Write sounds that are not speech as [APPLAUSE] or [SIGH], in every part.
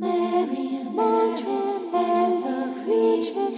Mary, Matre, ever creature,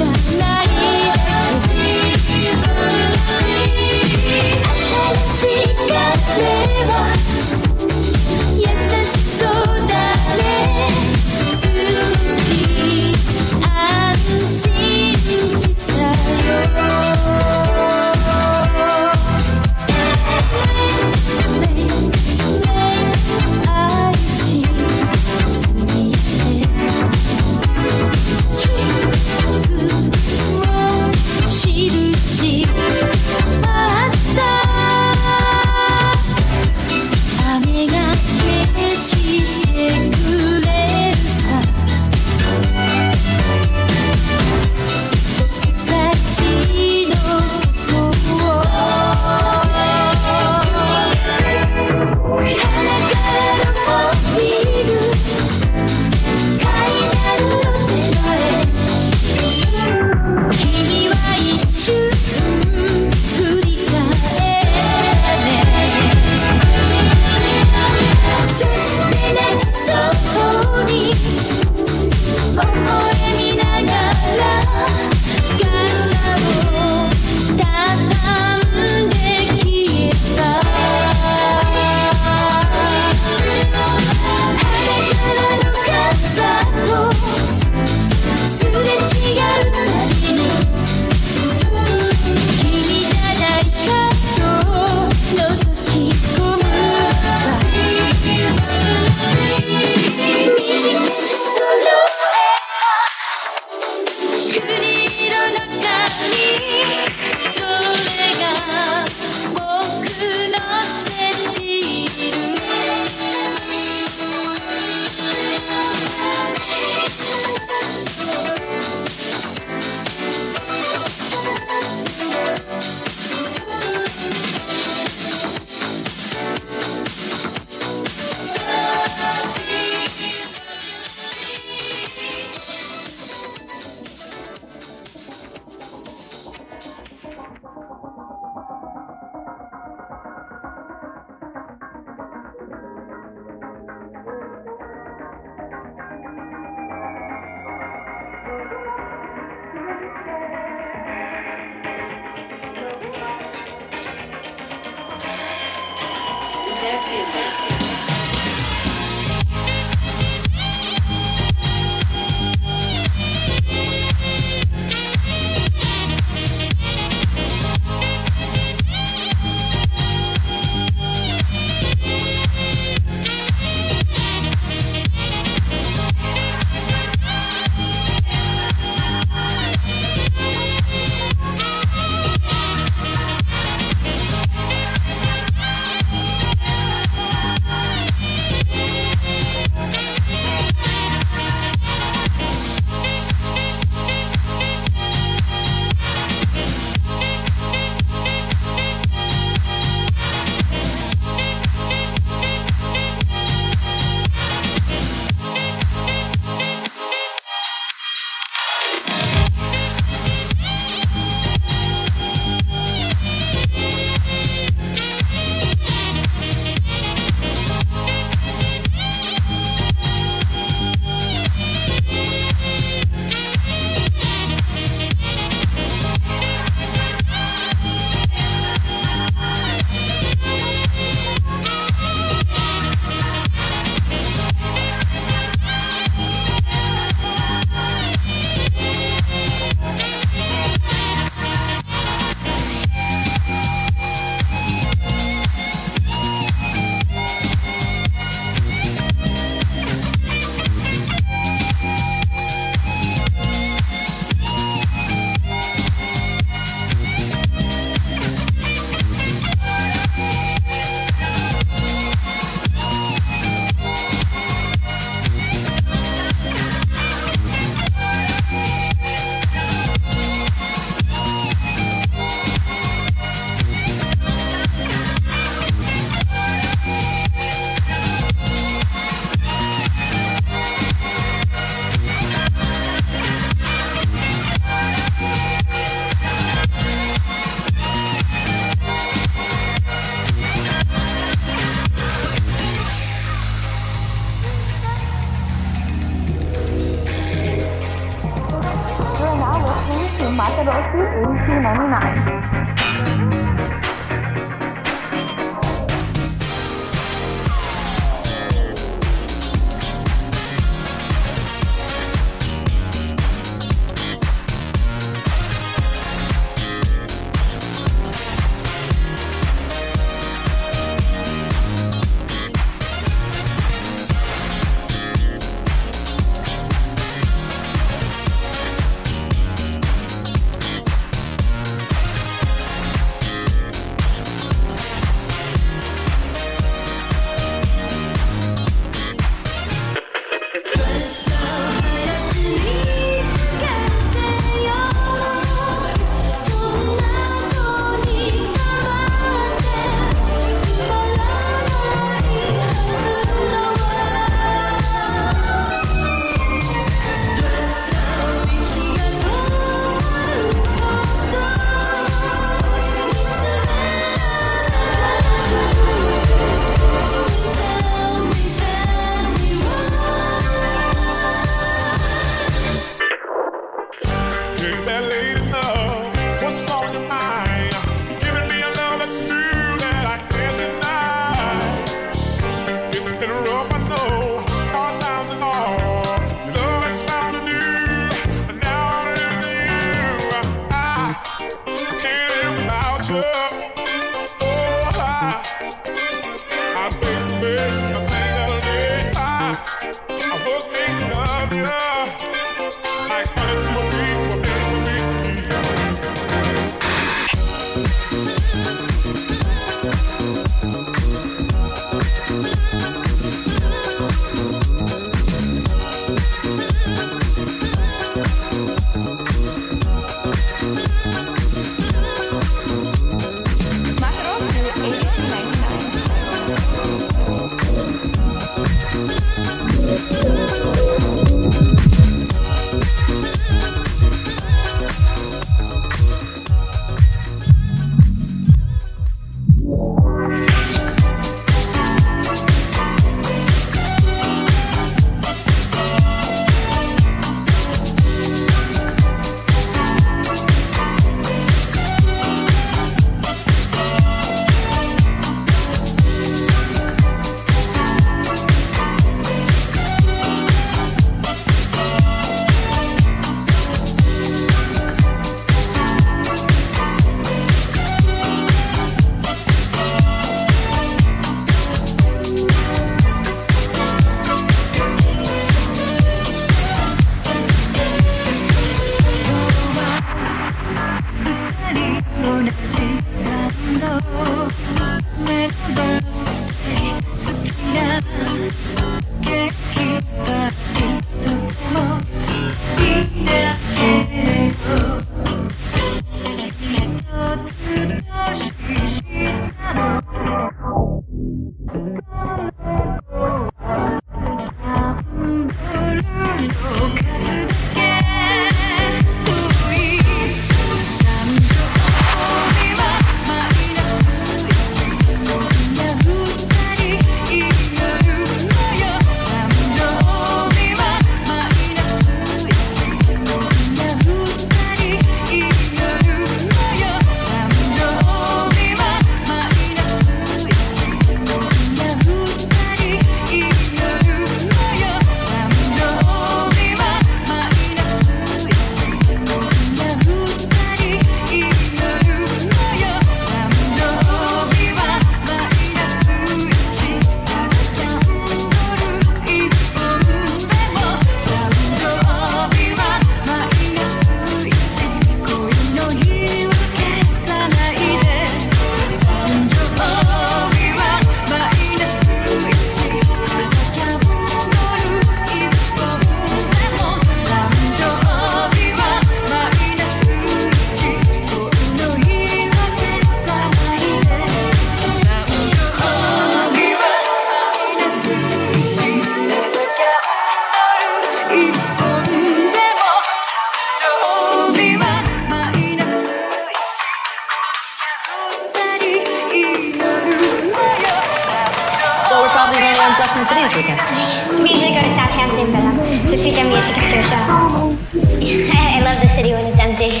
This weekend, we get tickets to a show. Oh. [LAUGHS] I love the city when it's empty.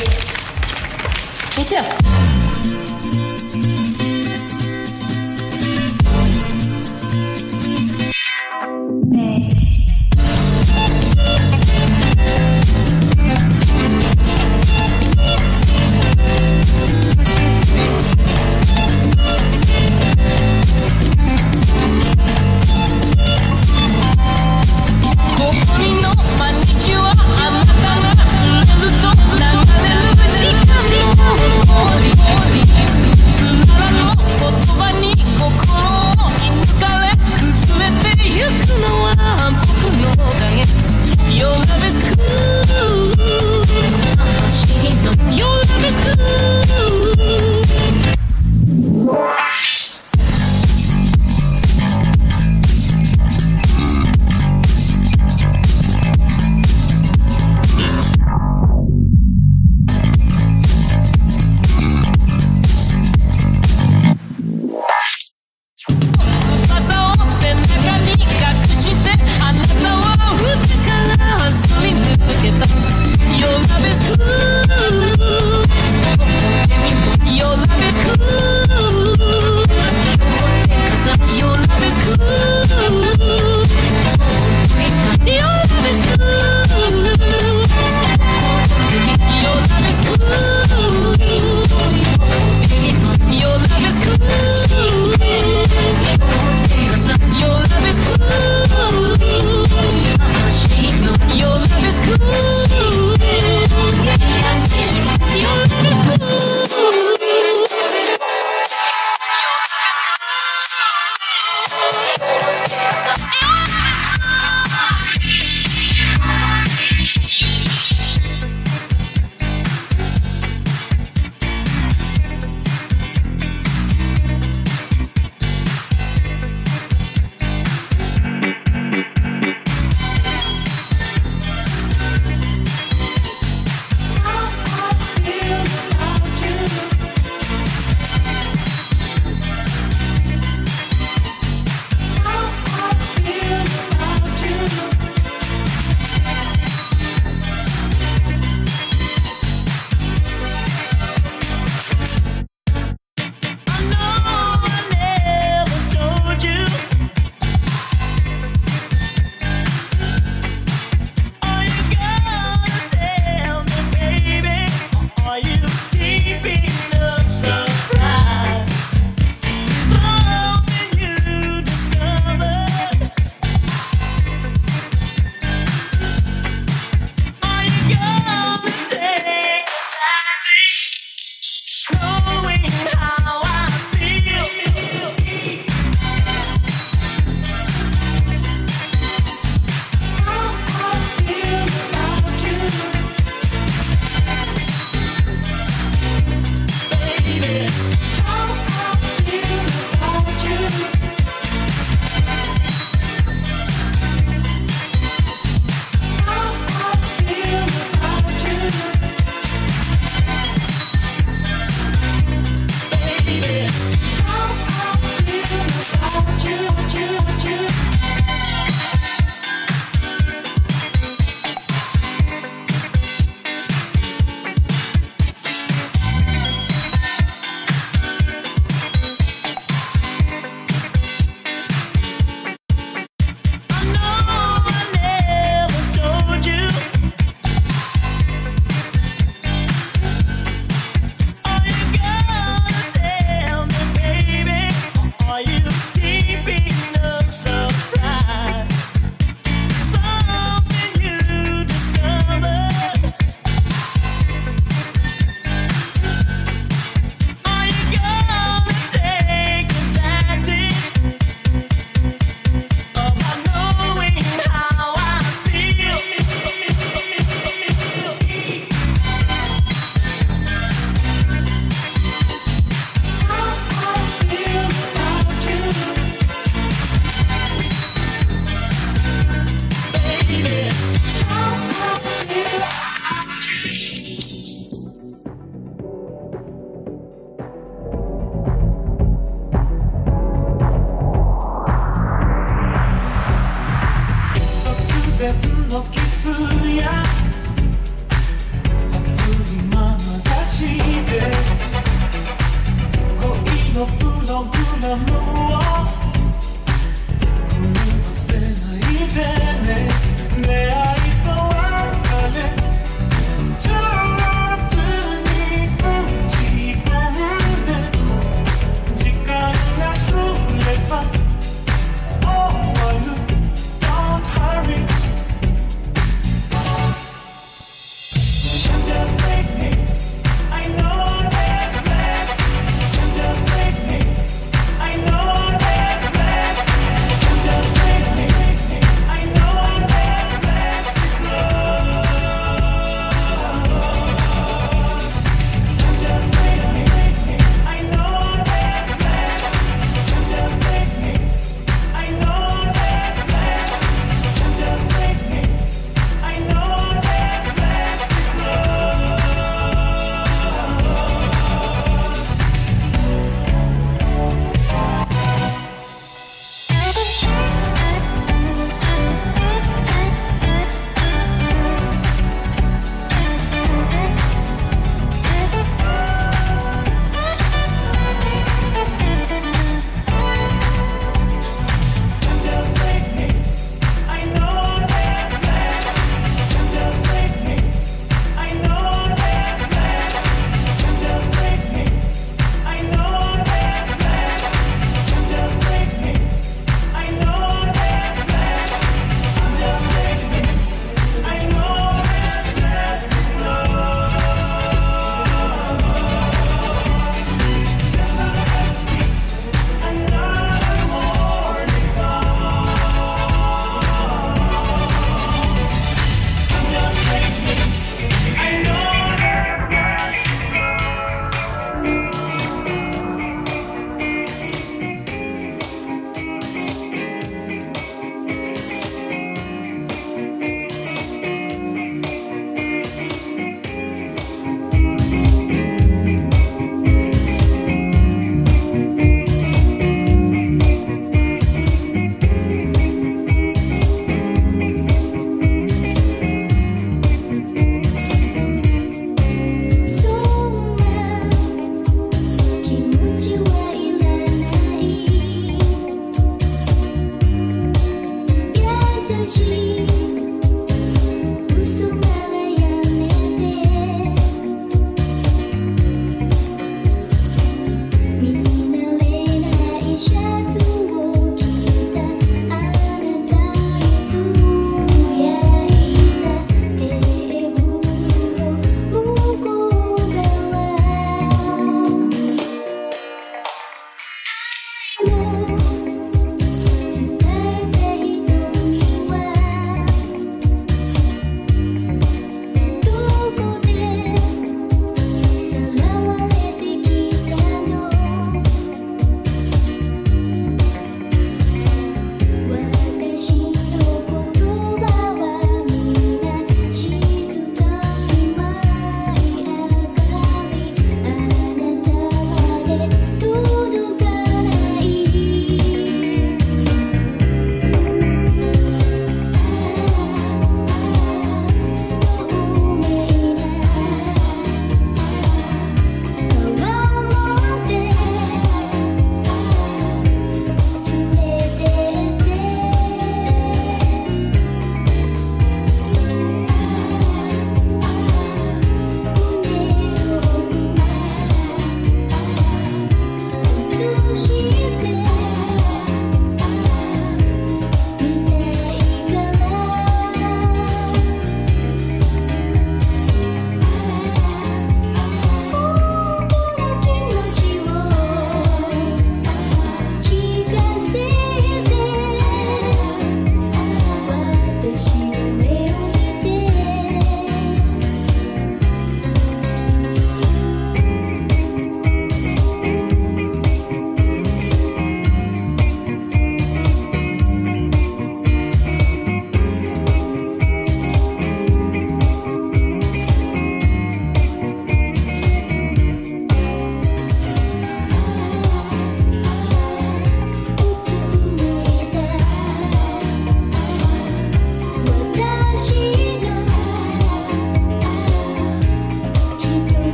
Me too.